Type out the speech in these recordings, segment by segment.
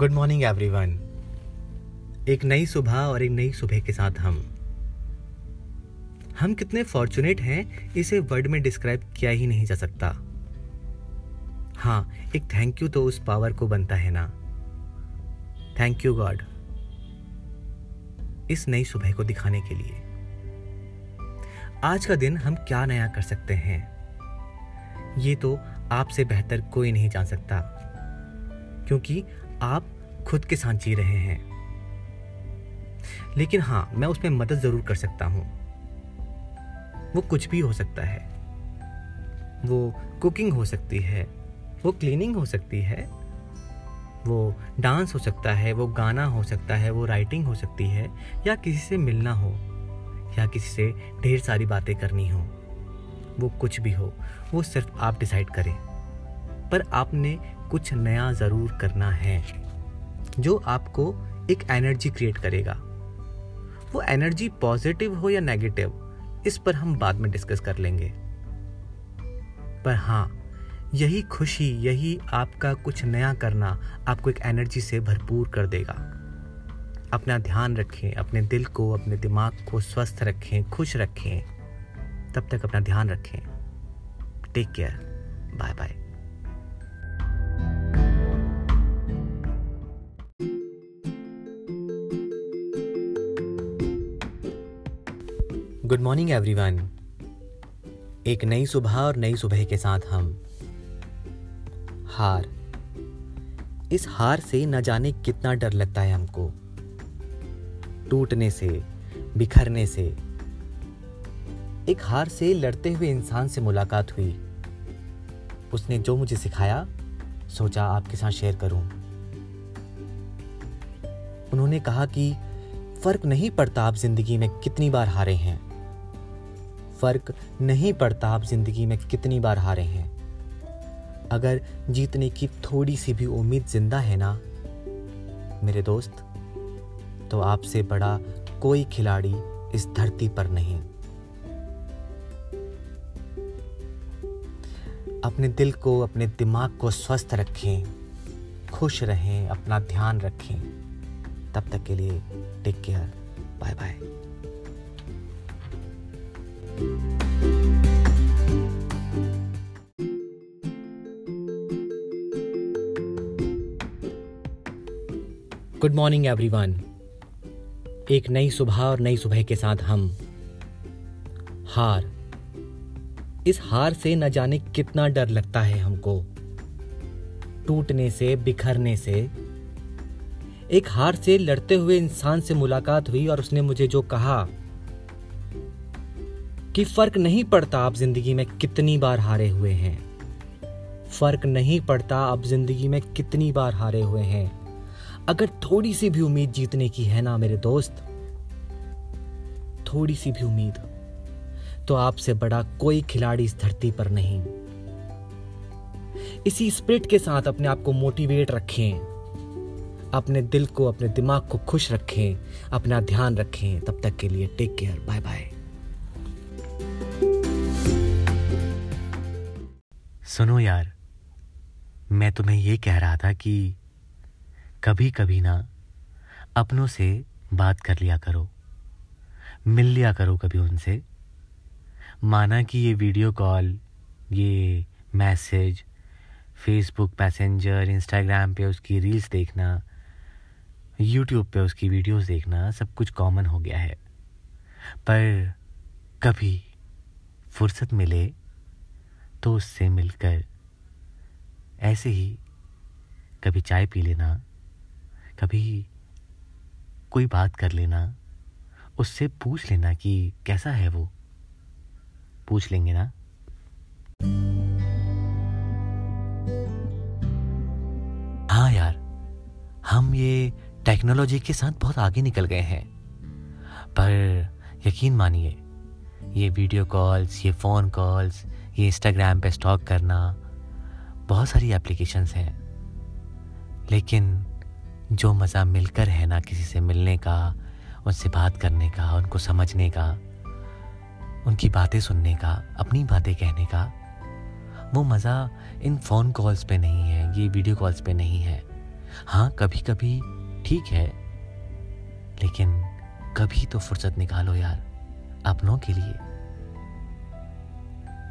Good morning everyone एक नई सुबह और एक नई सुबह के साथ हम। हम कितने फॉर्चुनेट हैं, इसे वर्ड में डिस्क्राइब किया ही नहीं जा सकता। हाँ एक थैंक यू तो उस पावर को बनता है ना। थैंक यू गॉड इस नई सुबह को दिखाने के लिए। आज का दिन हम क्या नया कर सकते हैं? ये तो आपसे बेहतर कोई नहीं जान सकता। क्योंकि आप खुद के साथ जी रहे हैं। लेकिन हाँ मैं उसमें मदद ज़रूर कर सकता हूँ। वो कुछ भी हो सकता है। वो कुकिंग हो सकती है, वो क्लीनिंग हो सकती है, वो डांस हो सकता है, वो गाना हो सकता है, वो राइटिंग हो सकती है, या किसी से मिलना हो, या किसी से ढेर सारी बातें करनी हो, वो कुछ भी हो, वो सिर्फ़ आप डिसाइड करें। पर आपने कुछ नया ज़रूर करना है, जो आपको एक एनर्जी क्रिएट करेगा। वो एनर्जी पॉजिटिव हो या नेगेटिव इस पर हम बाद में डिस्कस कर लेंगे। पर हाँ यही खुशी, यही आपका कुछ नया करना आपको एक एनर्जी से भरपूर कर देगा। अपना ध्यान रखें, अपने दिल को, अपने दिमाग को स्वस्थ रखें, खुश रखें। तब तक अपना ध्यान रखें। Take care bye bye good morning everyone एक नई सुबह और नई सुबह के साथ हम हार। इस हार से न जाने कितना डर लगता है हमको। टूटने से, बिखरने से। एक हार से लड़ते हुए इंसान से मुलाकात हुई। उसने जो मुझे सिखाया, सोचा आपके साथ शेयर करूँ। उन्होंने कहा कि, फ़र्क नहीं पड़ता आप ज़िंदगी में कितनी बार हारे हैं। फ़र्क नहीं पड़ता आप ज़िंदगी में कितनी बार हारे हैं। अगर जीतने की थोड़ी सी भी उम्मीद ज़िंदा है ना, मेरे दोस्त तो आपसे बड़ा कोई खिलाड़ी इस धरती पर नहीं। अपने दिल को, अपने दिमाग को स्वस्थ रखें, खुश रहें, अपना ध्यान रखें। तब तक के लिए take care bye bye good morning everyone एक नई सुबह और नई सुबह के साथ हम हार। इस हार से न जाने कितना डर लगता है हमको। टूटने से, बिखरने से। एक हार से लड़ते हुए इंसान से मुलाकात हुई और उसने मुझे जो कहा कि फ़र्क नहीं पड़ता आप ज़िंदगी में कितनी बार हारे हुए हैं। फ़र्क नहीं पड़ता आप ज़िंदगी में कितनी बार हारे हुए हैं। अगर थोड़ी सी भी उम्मीद जीतने की है ना मेरे दोस्त, थोड़ी सी भी उम्मीद तो आपसे बड़ा कोई खिलाड़ी इस धरती पर नहीं। इसी स्पिरिट के साथ अपने आप को मोटिवेट रखें। अपने दिल को, अपने दिमाग को खुश रखें। अपना ध्यान रखें। तब तक के लिए टेक केयर बाय बाय सुनो यार, मैं तुम्हें ये कह रहा था कि कभी कभी ना अपनों से बात कर लिया करो, मिल लिया करो कभी उनसे। माना कि ये वीडियो कॉल, ये मैसेज, फेसबुक मैसेंजर, इंस्टाग्राम पे उसकी रील्स देखना, यूट्यूब पे उसकी वीडियोस देखना, सब कुछ कॉमन हो गया है। पर कभी फुर्सत मिले तो उससे मिलकर ऐसे ही कभी चाय पी लेना, कभी कोई बात कर लेना, उससे पूछ लेना कि कैसा है वो। पूछ लेंगे ना? हाँ यार, हम ये टेक्नोलॉजी के साथ बहुत आगे निकल गए हैं। पर यकीन मानिए, ये वीडियो कॉल्स, ये फ़ोन कॉल्स ये इंस्टाग्राम पे स्टॉक करना, बहुत सारी एप्लीकेशंस हैं। लेकिन जो मज़ा मिलकर है ना किसी से मिलने का, उनसे बात करने का, उनको समझने का, उनकी बातें सुनने का, अपनी बातें कहने का, वो मज़ा इन फ़ोन कॉल्स पे नहीं है, ये वीडियो कॉल्स पे नहीं है। हाँ कभी कभी ठीक है, लेकिन कभी तो फुर्सत निकालो यार, अपनों के लिए।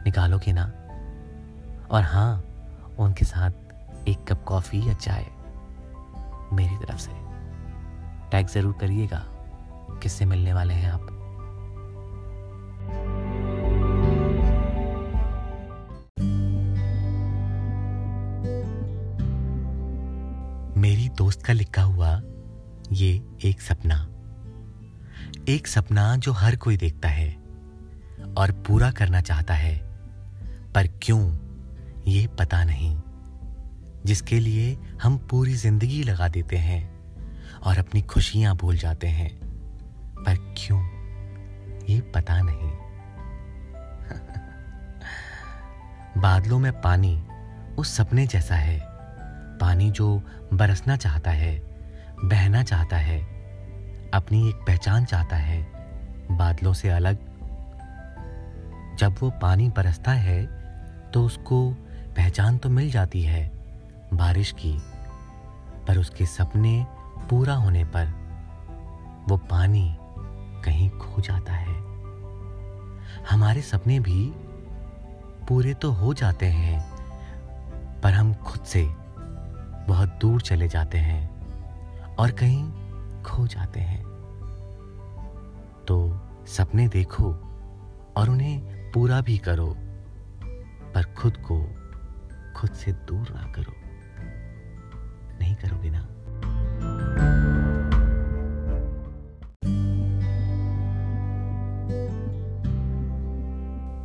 निकालोगे ना? और हाँ उनके साथ एक कप कॉफ़ी या चाय मेरी तरफ़ से। टैग ज़रूर करिएगा, किससे मिलने वाले हैं आप? मेरी दोस्त का लिखा हुआ ये एक सपना। एक सपना जो हर कोई देखता है और पूरा करना चाहता है। पर क्यों? ये पता नहीं। जिसके लिए हम पूरी ज़िंदगी लगा देते हैं और अपनी खुशियाँ भूल जाते हैं। पर क्यों? ये पता नहीं। बादलों में पानी उस सपने जैसा है। पानी जो बरसना चाहता है, बहना चाहता है, अपनी एक पहचान चाहता है, बादलों से अलग। जब वो पानी बरसता है तो उसको पहचान तो मिल जाती है बारिश की, पर उसके सपने पूरा होने पर वो पानी कहीं खो जाता है। हमारे सपने भी पूरे तो हो जाते हैं, पर हम खुद से बहुत दूर चले जाते हैं और कहीं खो जाते हैं। तो सपने देखो और उन्हें पूरा भी करो। पर खुद को खुद से दूर ना करो। नहीं करोगे ना?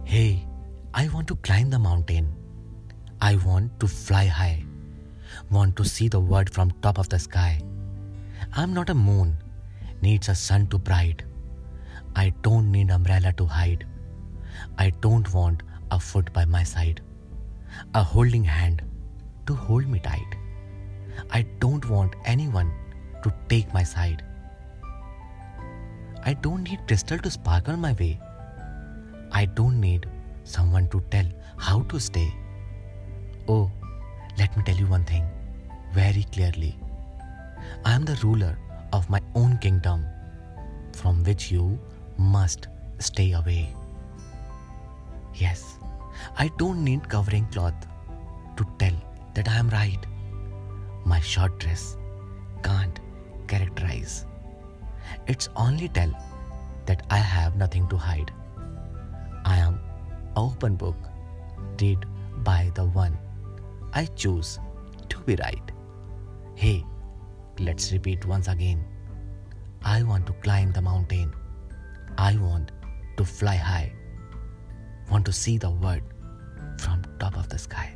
Hey I want to climb the mountain I want to fly high want to see the world from top of the sky I am not a moon needs a sun to bright I don't need umbrella to hide I don't want a foot by my side, a holding hand to hold me tight. I don't want anyone to take my side. I don't need crystal to sparkle my way. I don't need someone to tell how to stay. Oh, let me tell you one thing very clearly. I am the ruler of my own kingdom, from which you must stay away. Yes, I don't need covering cloth to tell that I am right. My short dress can't characterize. It's only tell that I have nothing to hide. I am open book, read by the one I choose to be right. Hey, let's repeat once again. I want to climb the mountain. I want to fly high. Want to see the world from top of the sky.